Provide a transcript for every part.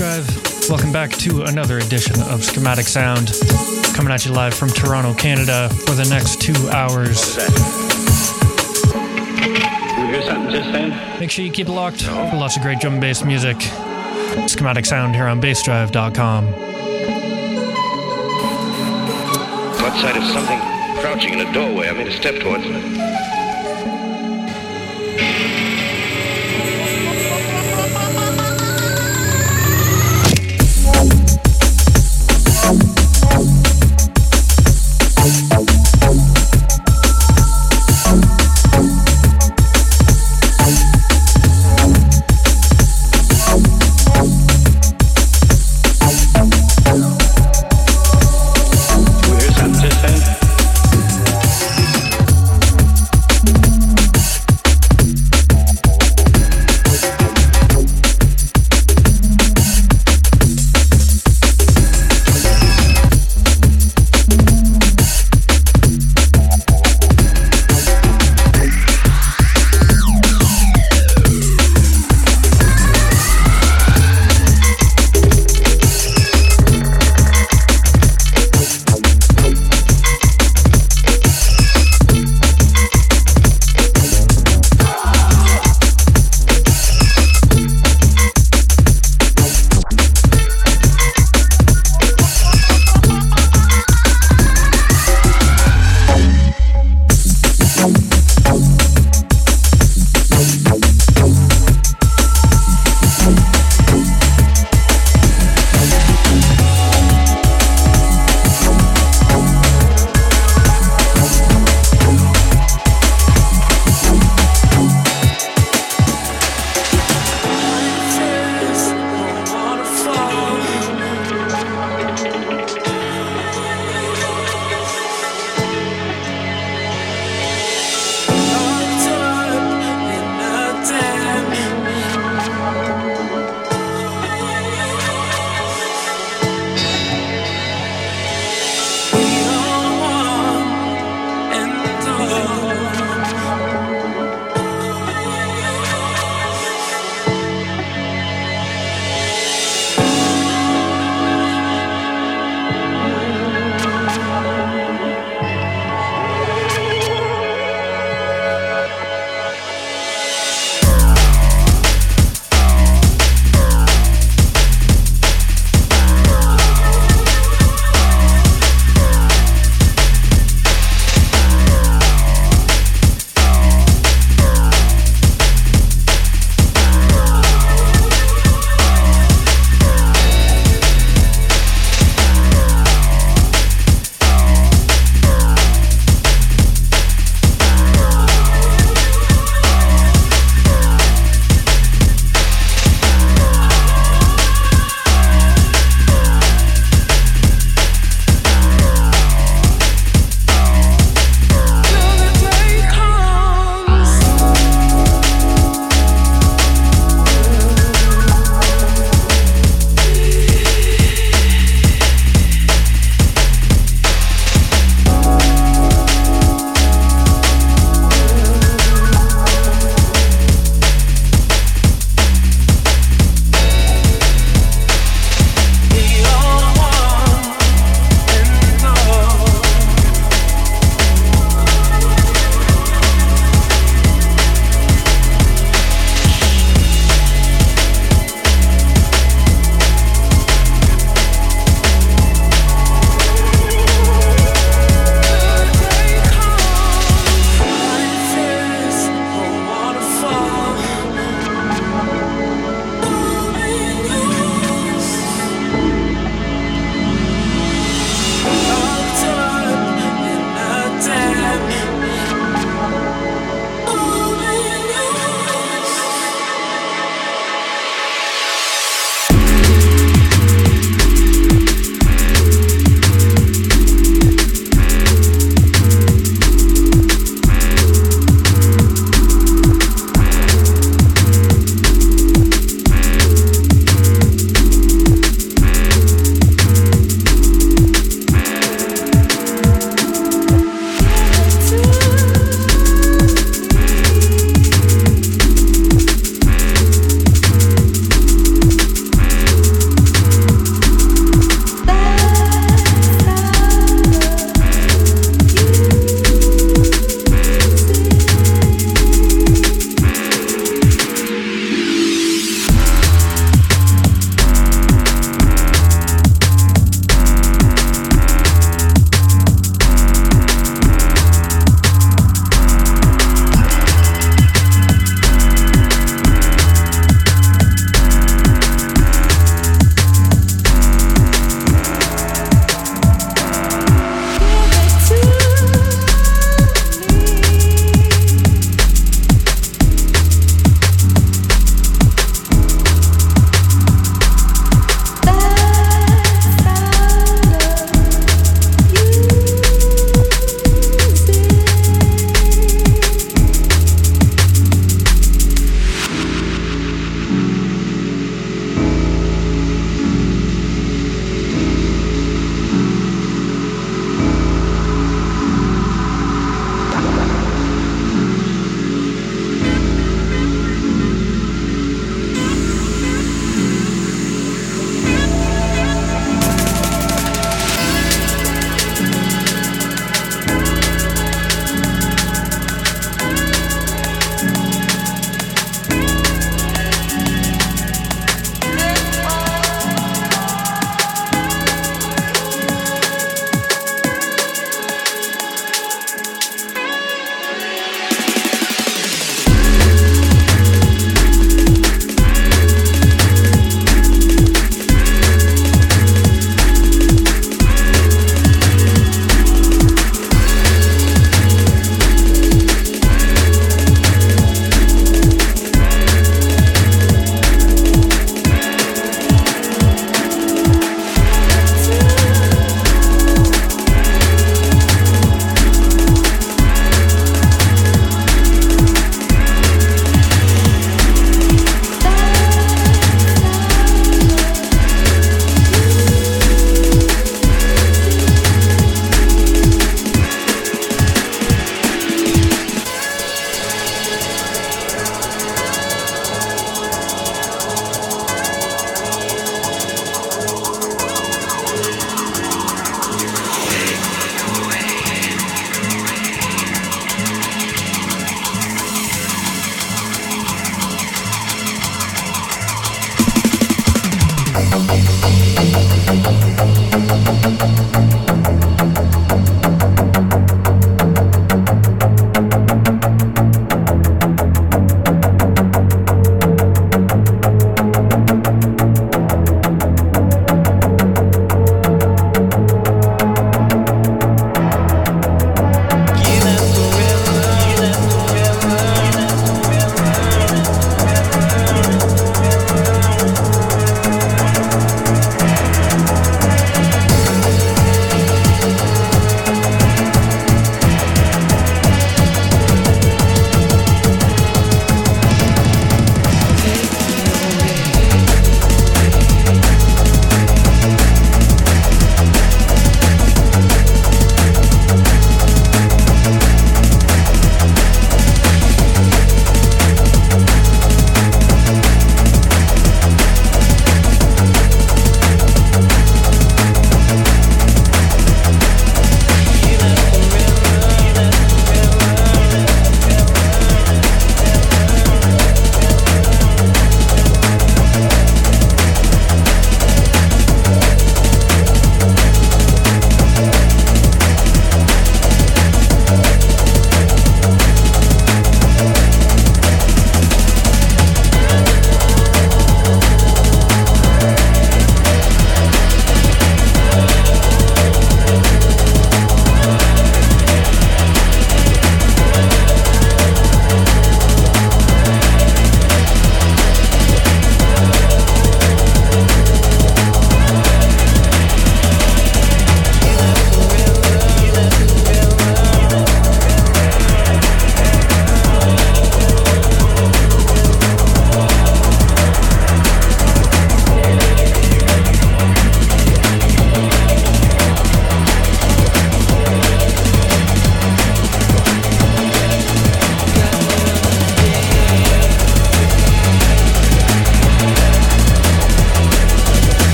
Drive? Welcome back to another edition of Schematic Sound, coming at you live from Toronto, Canada, for the next two hours. You hear something just then? Make sure you keep it locked for lots of great drum and bass music. Schematic Sound here on BassDrive.com. What sight of something crouching in a doorway. I made a step towards it.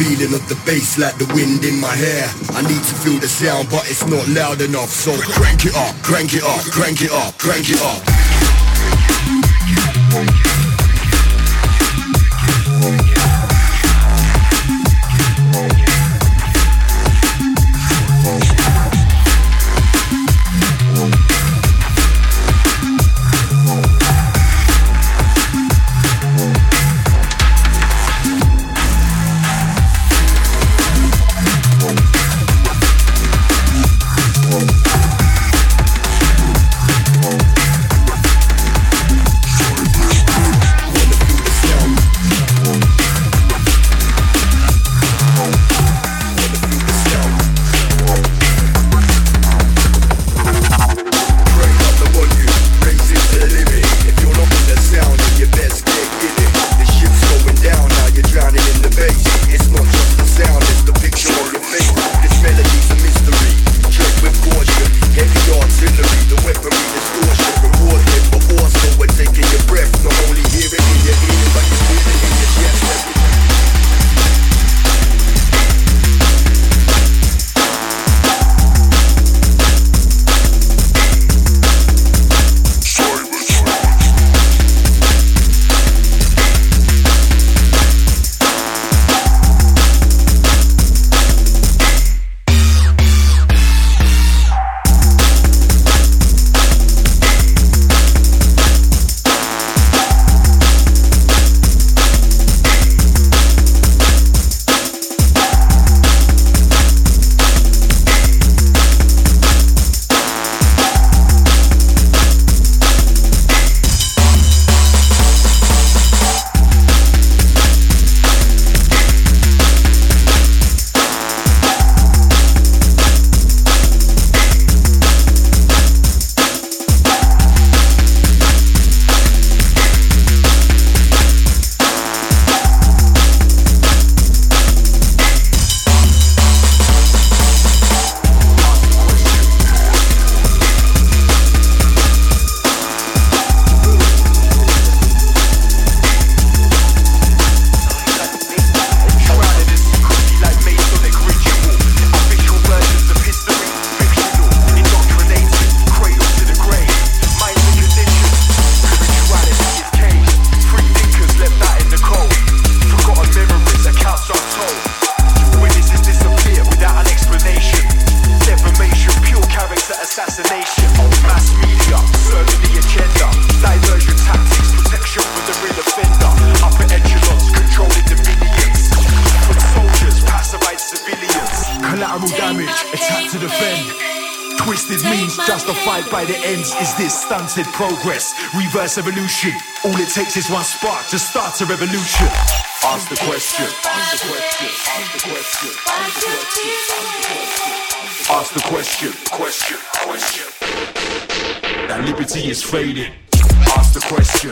Feeling of the bass like the wind in my hair. I need to feel the sound, but it's not loud enough. So crank it up, crank it up, crank it up, crank it up. Stunted progress? Reverse evolution. All it takes is one spark to start a revolution. Ask the question. Ask the question. Ask the question. Ask the question. Question. Question. That liberty is fading. Ask the question.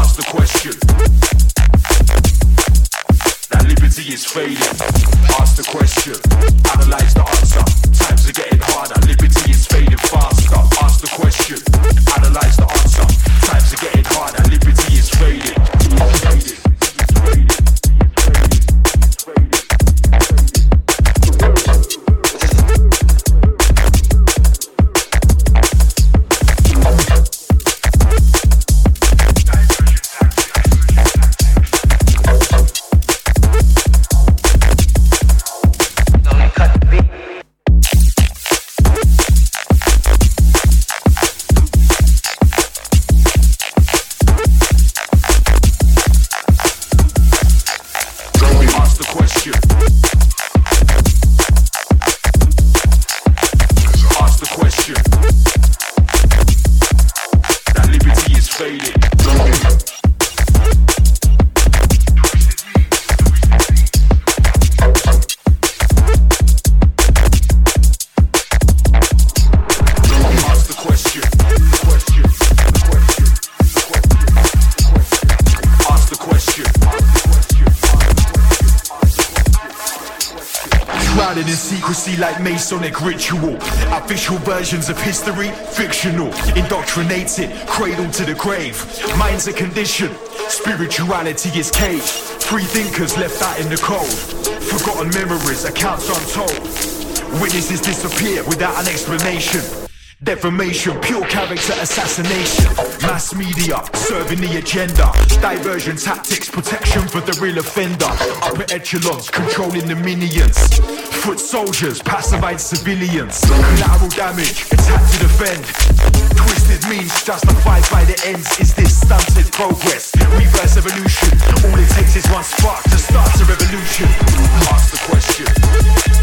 Ask the question. That liberty is fading. Masonic ritual. Official versions of history, fictional. Indoctrinated, cradle to the grave. Mind's a condition, spirituality is caged. Free thinkers left out in the cold. Forgotten memories, accounts untold. Witnesses disappear without an explanation. Defamation, pure character assassination. Mass media serving the agenda. Diversion tactics, protection for the real offender. Upper echelons controlling the minions. Foot soldiers, pacified civilians. Collateral damage, attack to defend. Twisted means justified by the ends. Is this stunted progress? Reverse evolution. All it takes is one spark to start a revolution. Ask the question.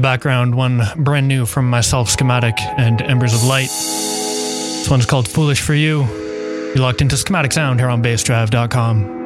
Background, one brand new from myself, Schematic and Embers of Light. This one's called Foolish for You. You're locked into Schematic Sound here on bassdrive.com.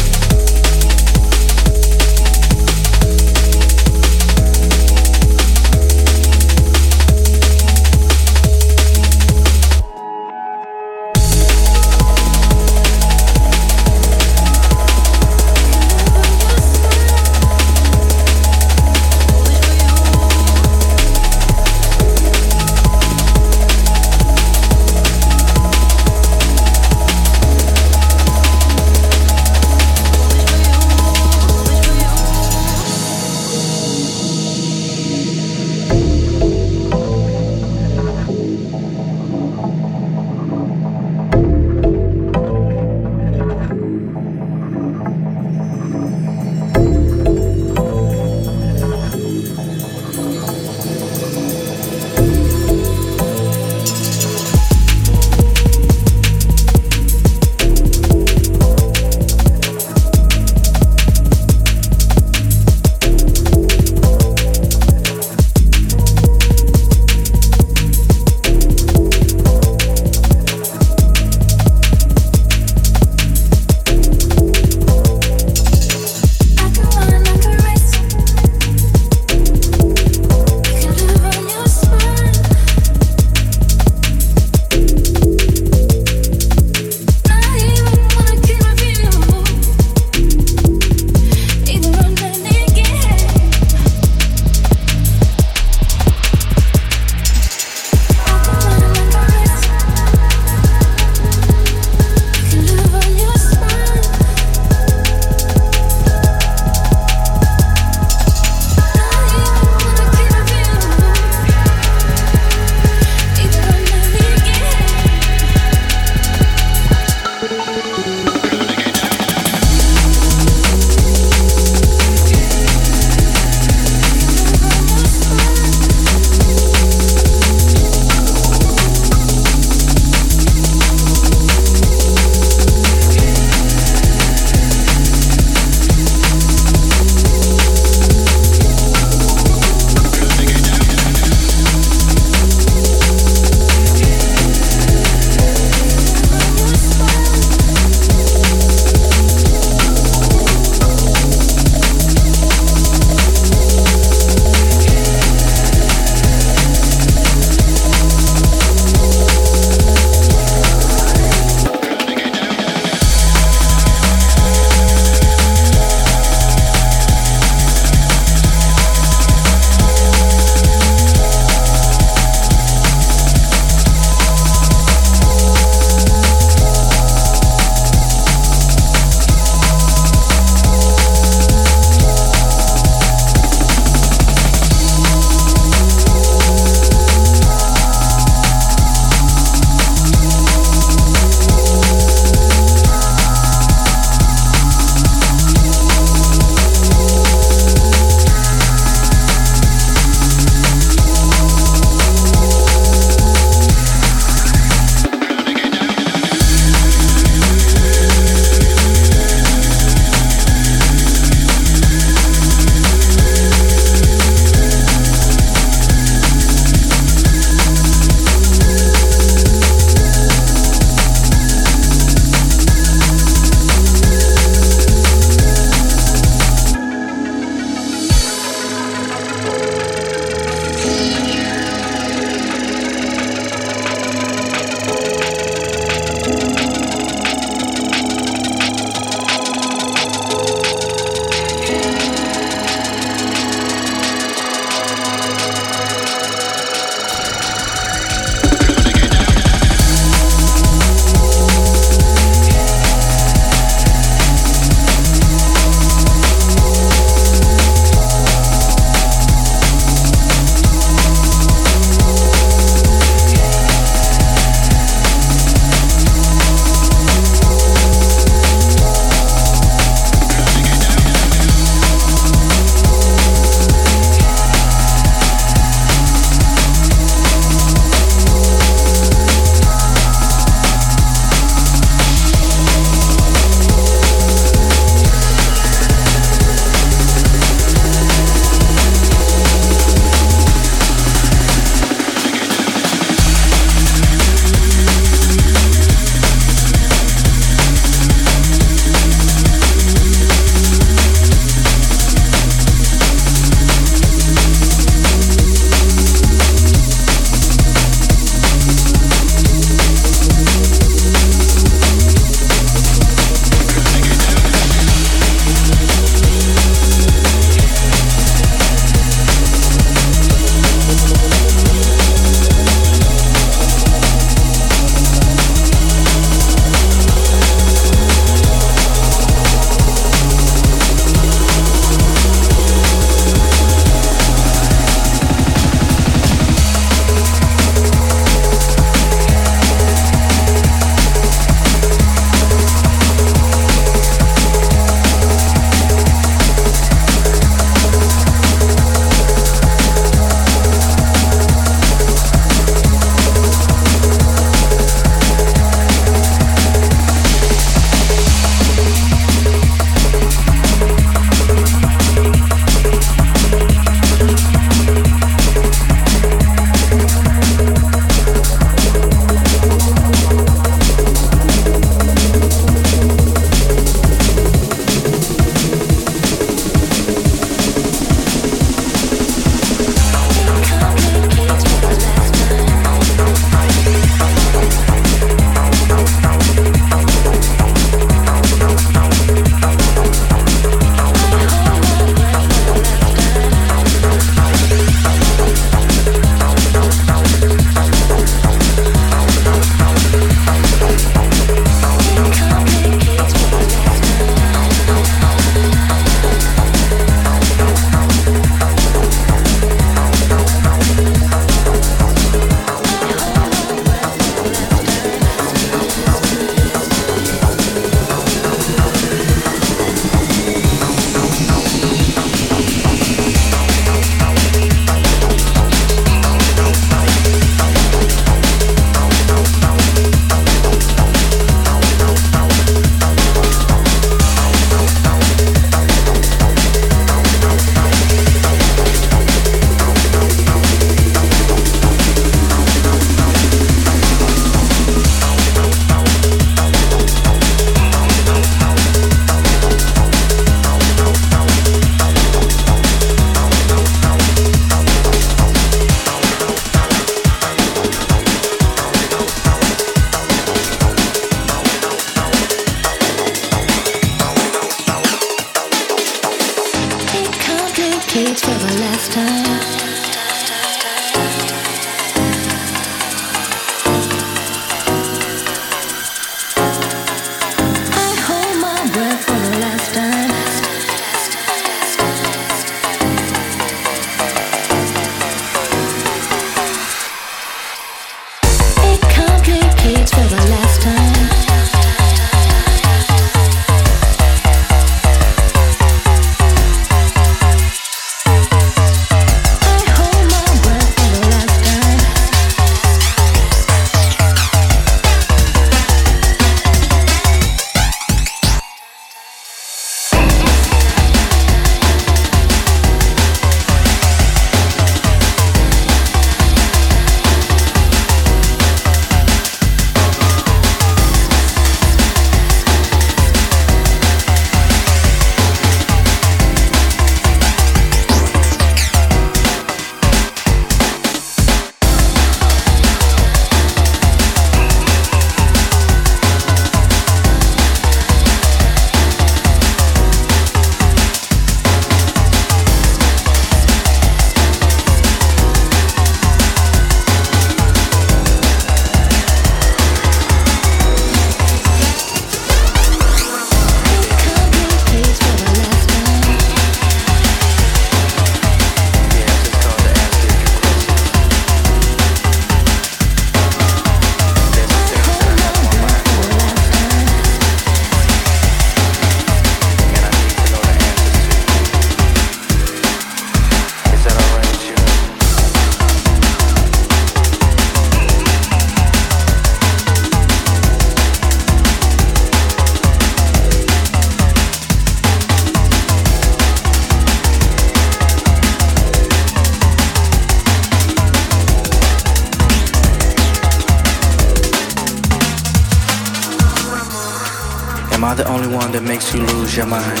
Am I the only one that makes you lose your mind?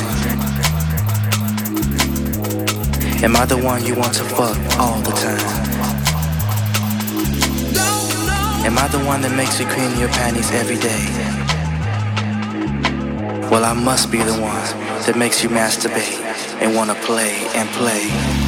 Am I the one you want to fuck all the time? Am I the one that makes you clean your panties every day? Well, I must be the one that makes you masturbate and wanna play and play.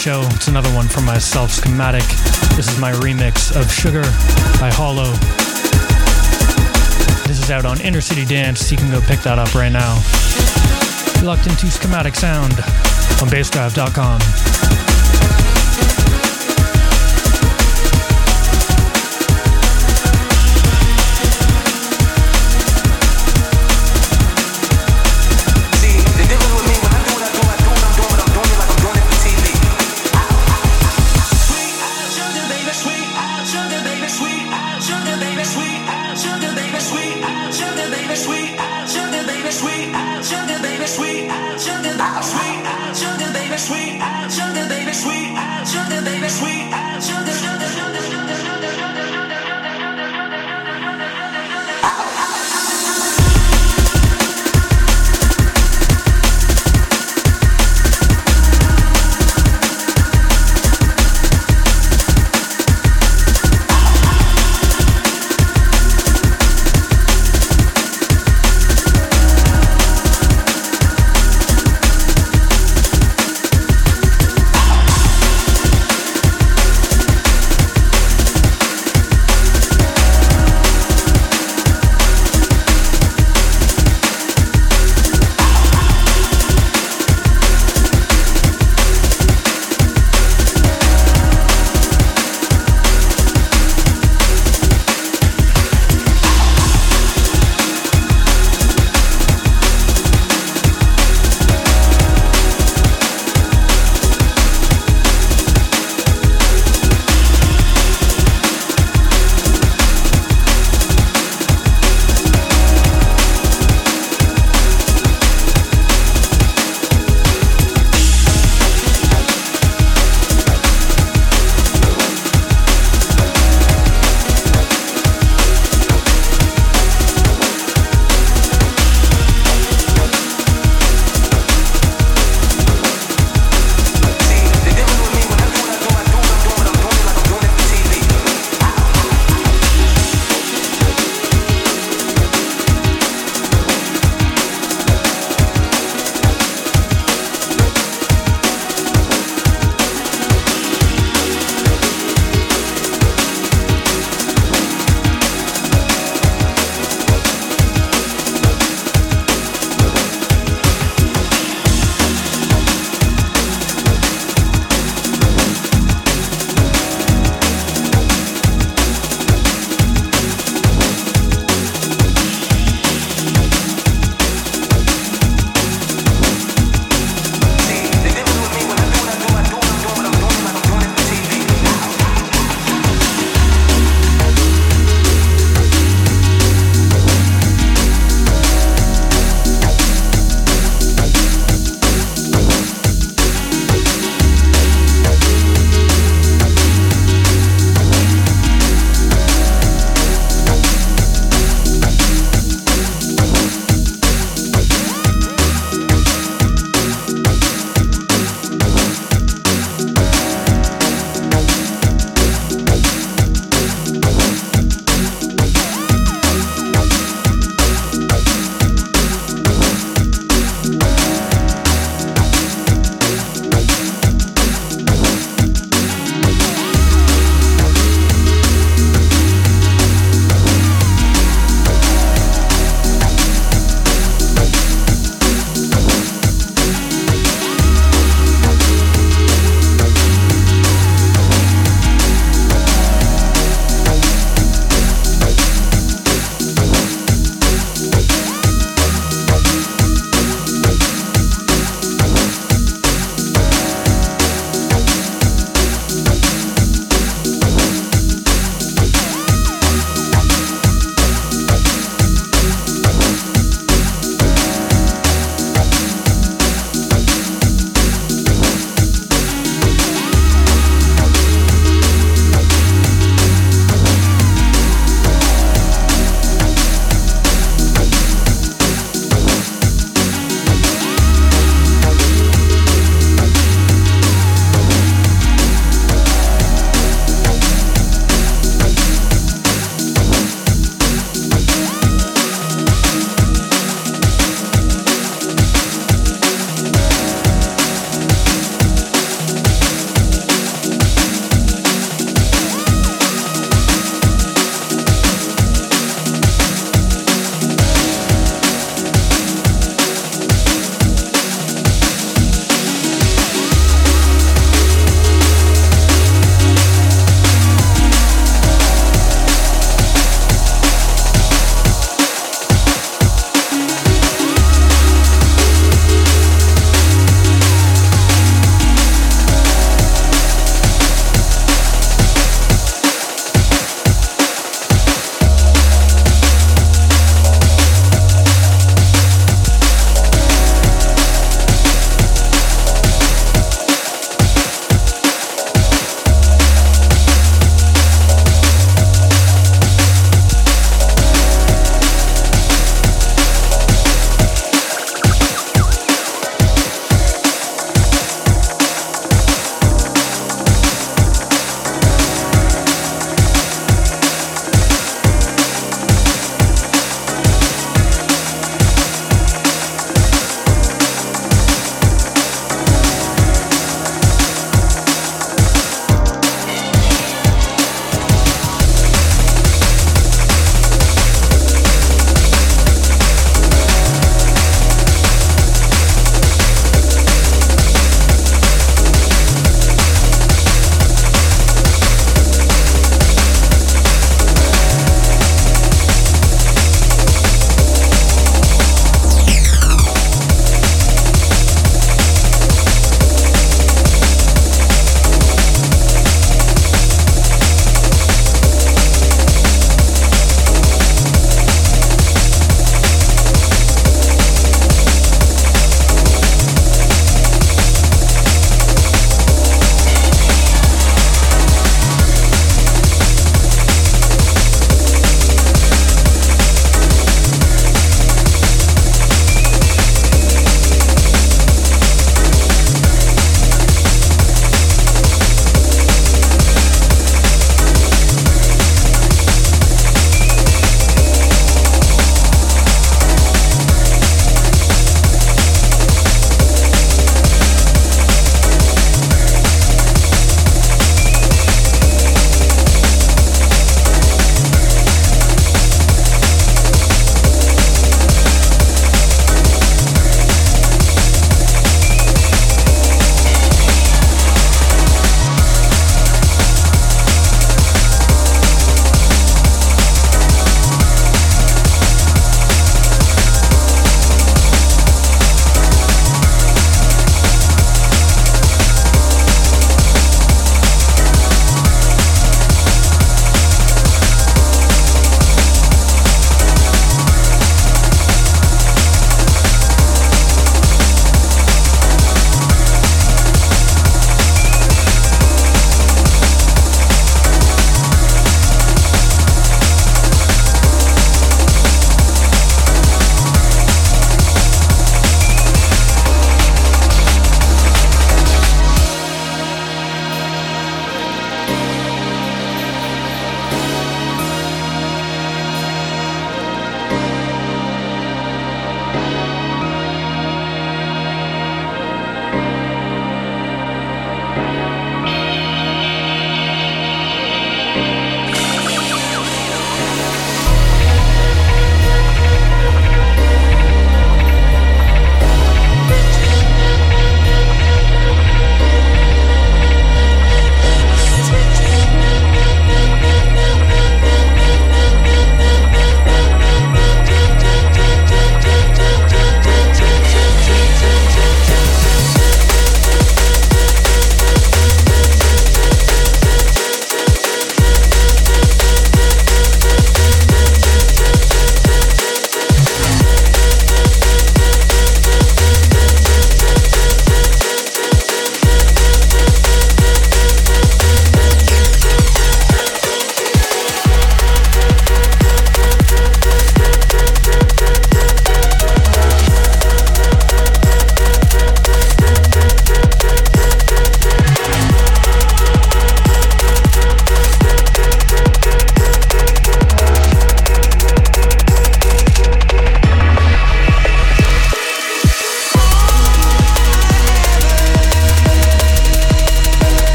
Show. It's another one from myself, Schematic. This is my remix of Sugar by Hollow. This is out on Inner City Dance. You can go pick that up right now. Locked into Schematic Sound on bassdrive.com.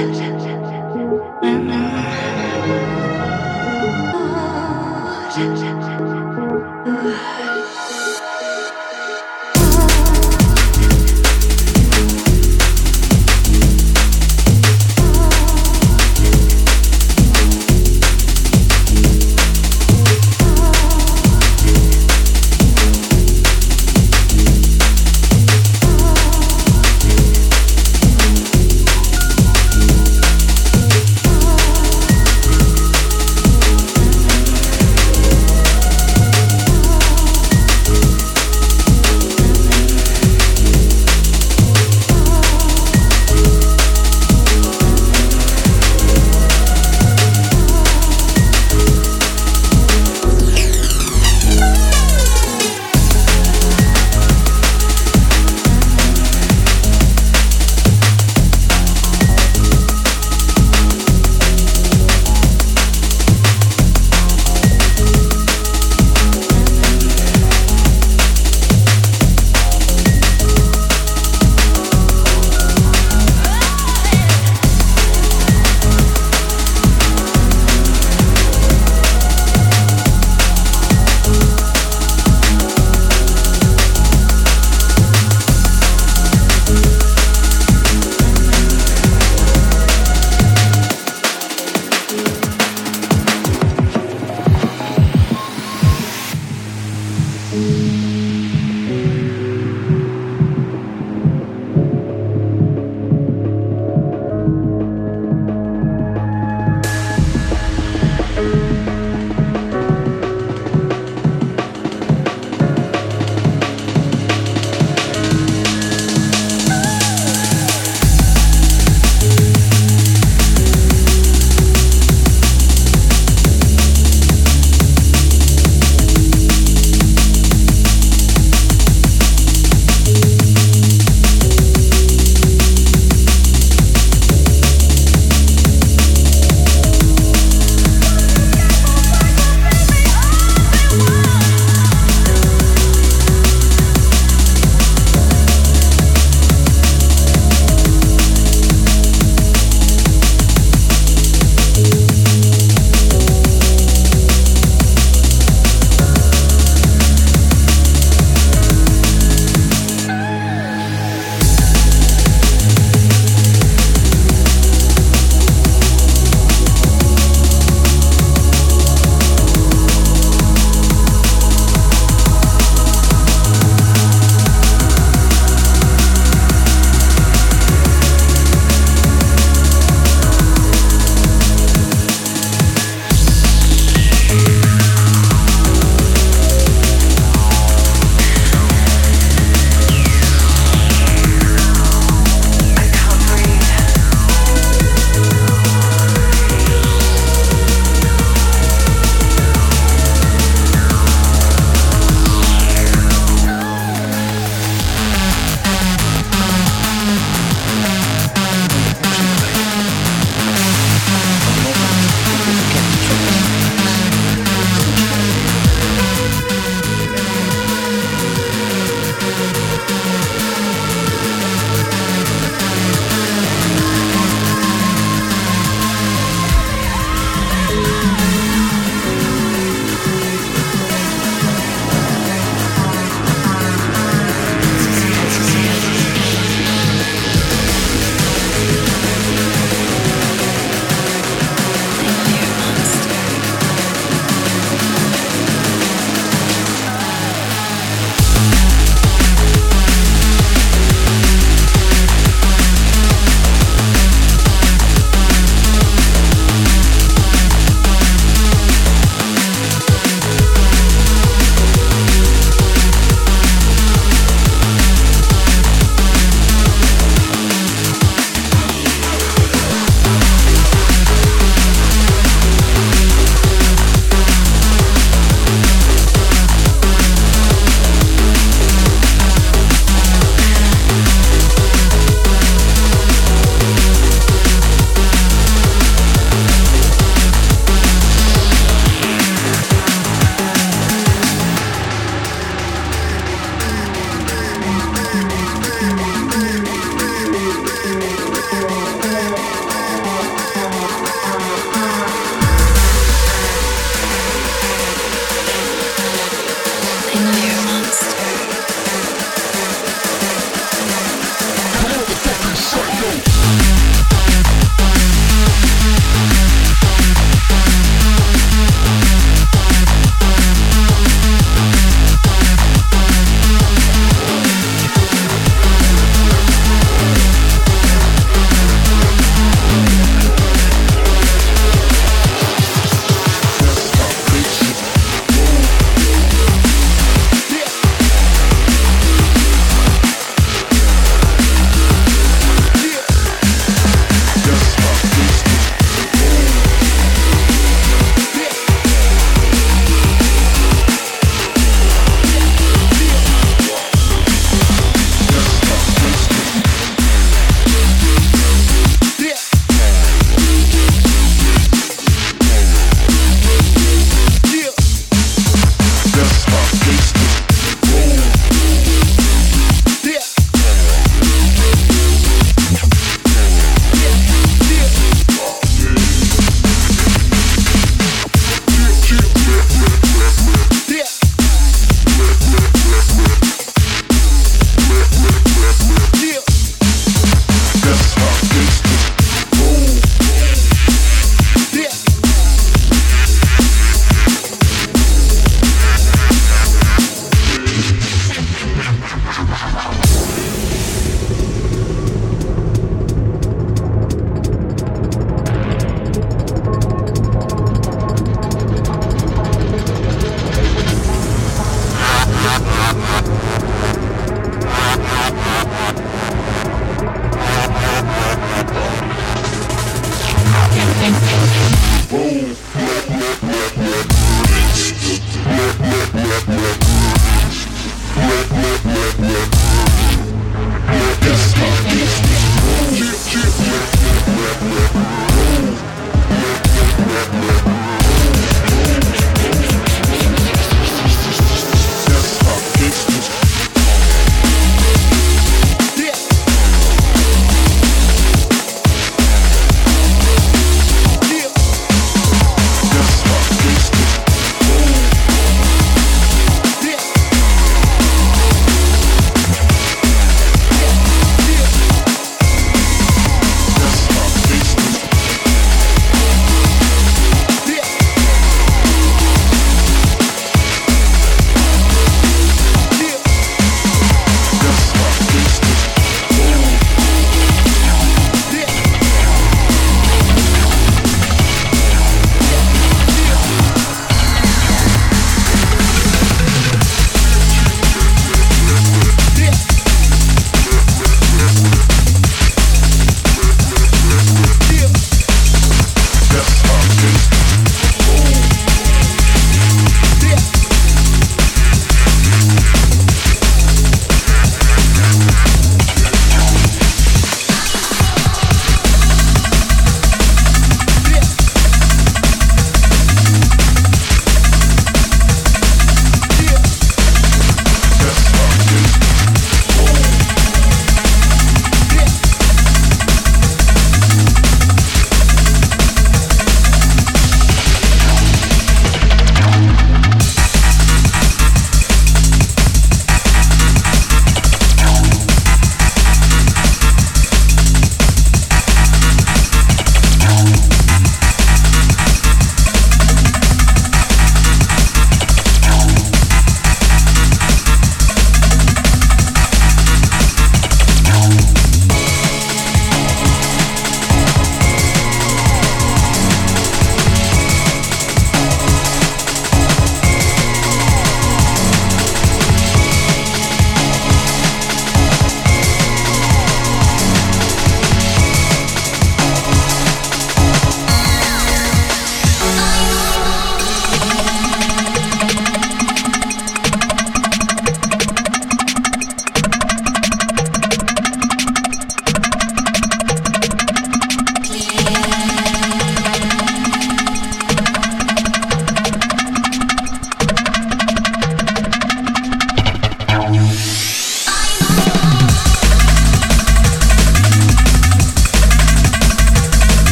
Oh,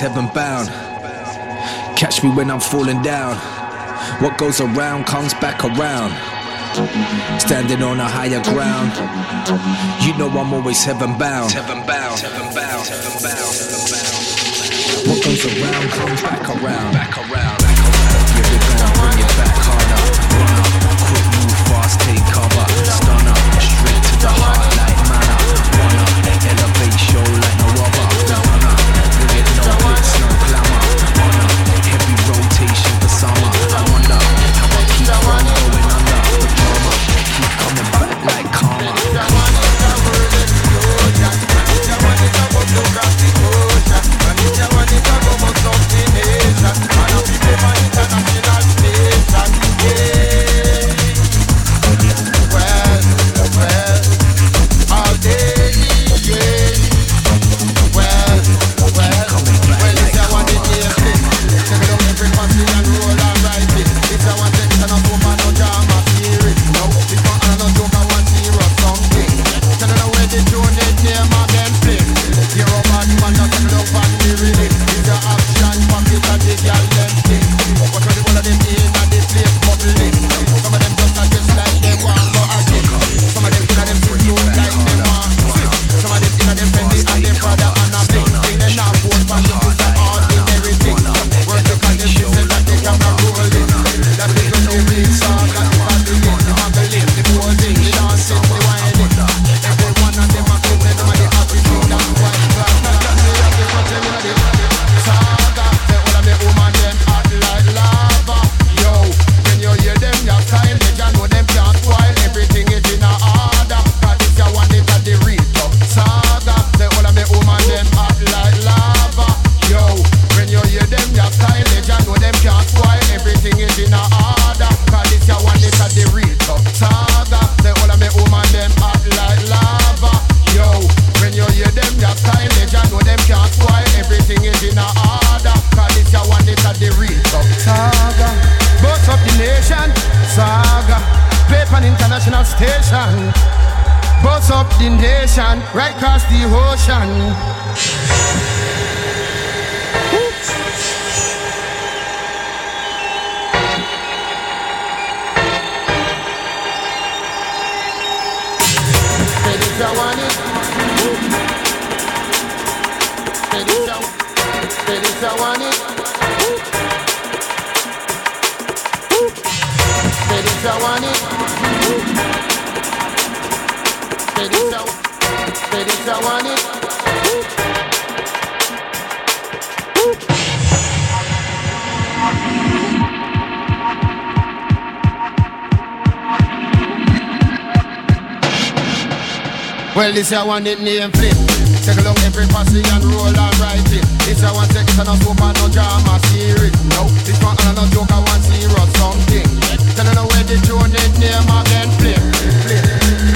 know heaven bound. Catch me when I'm falling down. What goes around comes back around. Standing on a higher ground. You know I'm always heaven bound. Heaven bound. Heaven bound. Heaven bound. What goes around comes. Back around. Back around. This I want it name flip. Take a look every posse and roll and write it. This I want section no soap and no drama series. No, this one and no joke I want serious something. Tell them where the tune it name again flip, flip.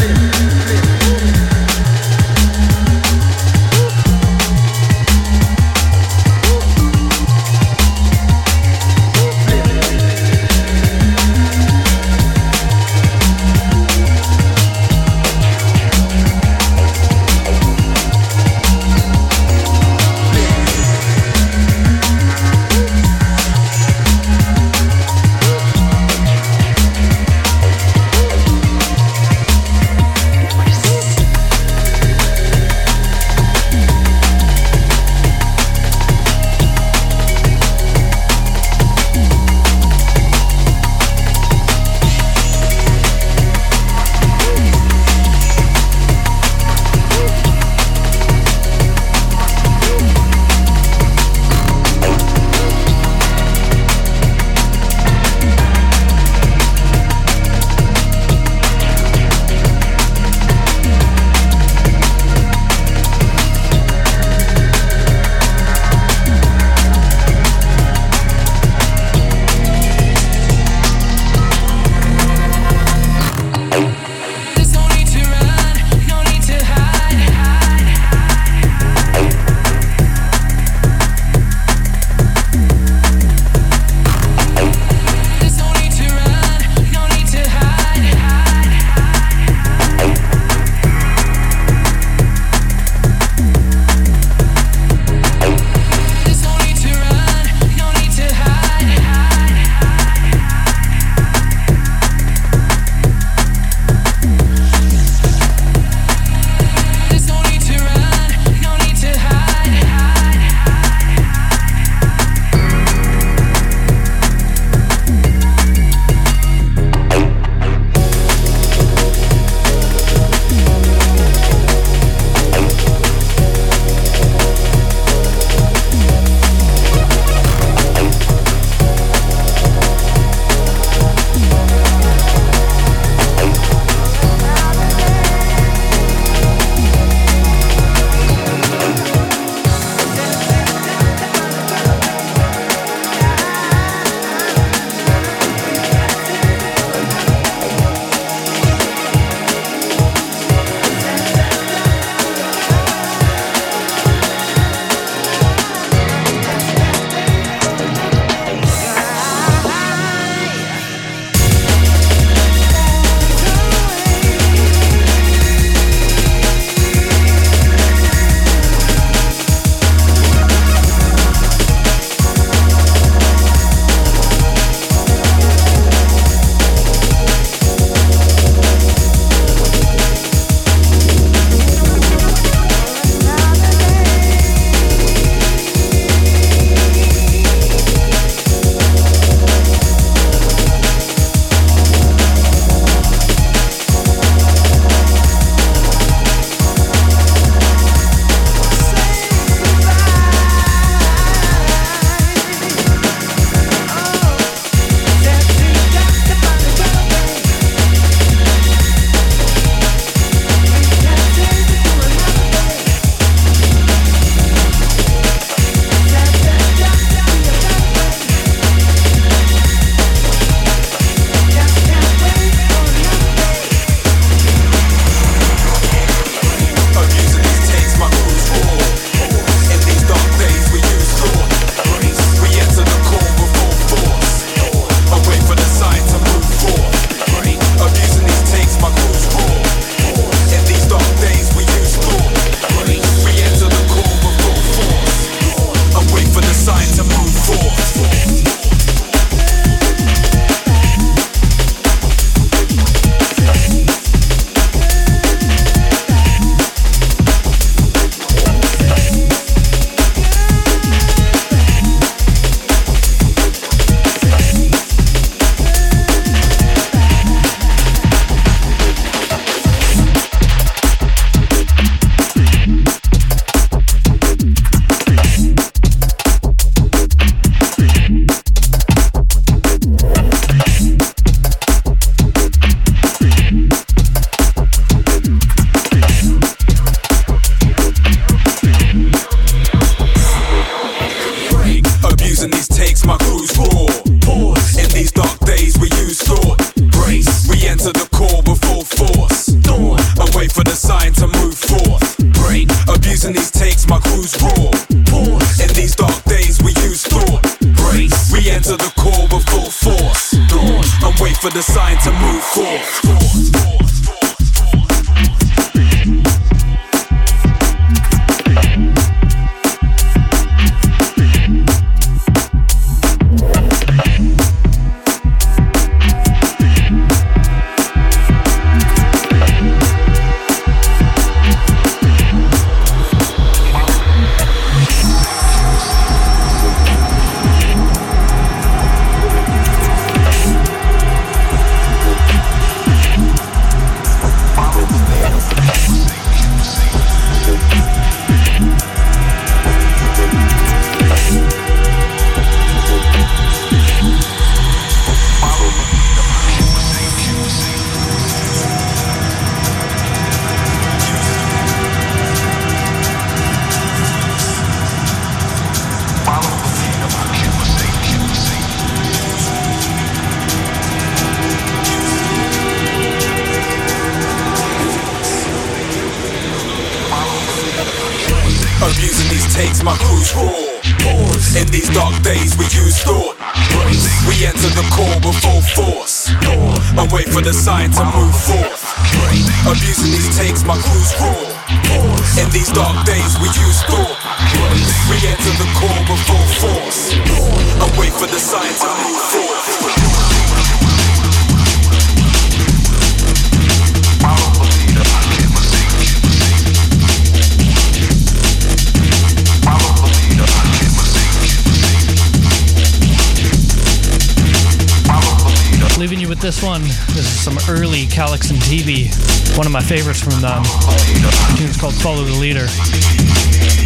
Of my favorites from them. The tune's called Follow the Leader.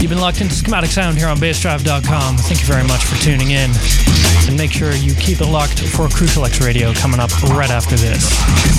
You've been locked into Schematic Sound here on bassdrive.com. Thank you very much for tuning in. And make sure you keep it locked for Crucial X Radio coming up right after this.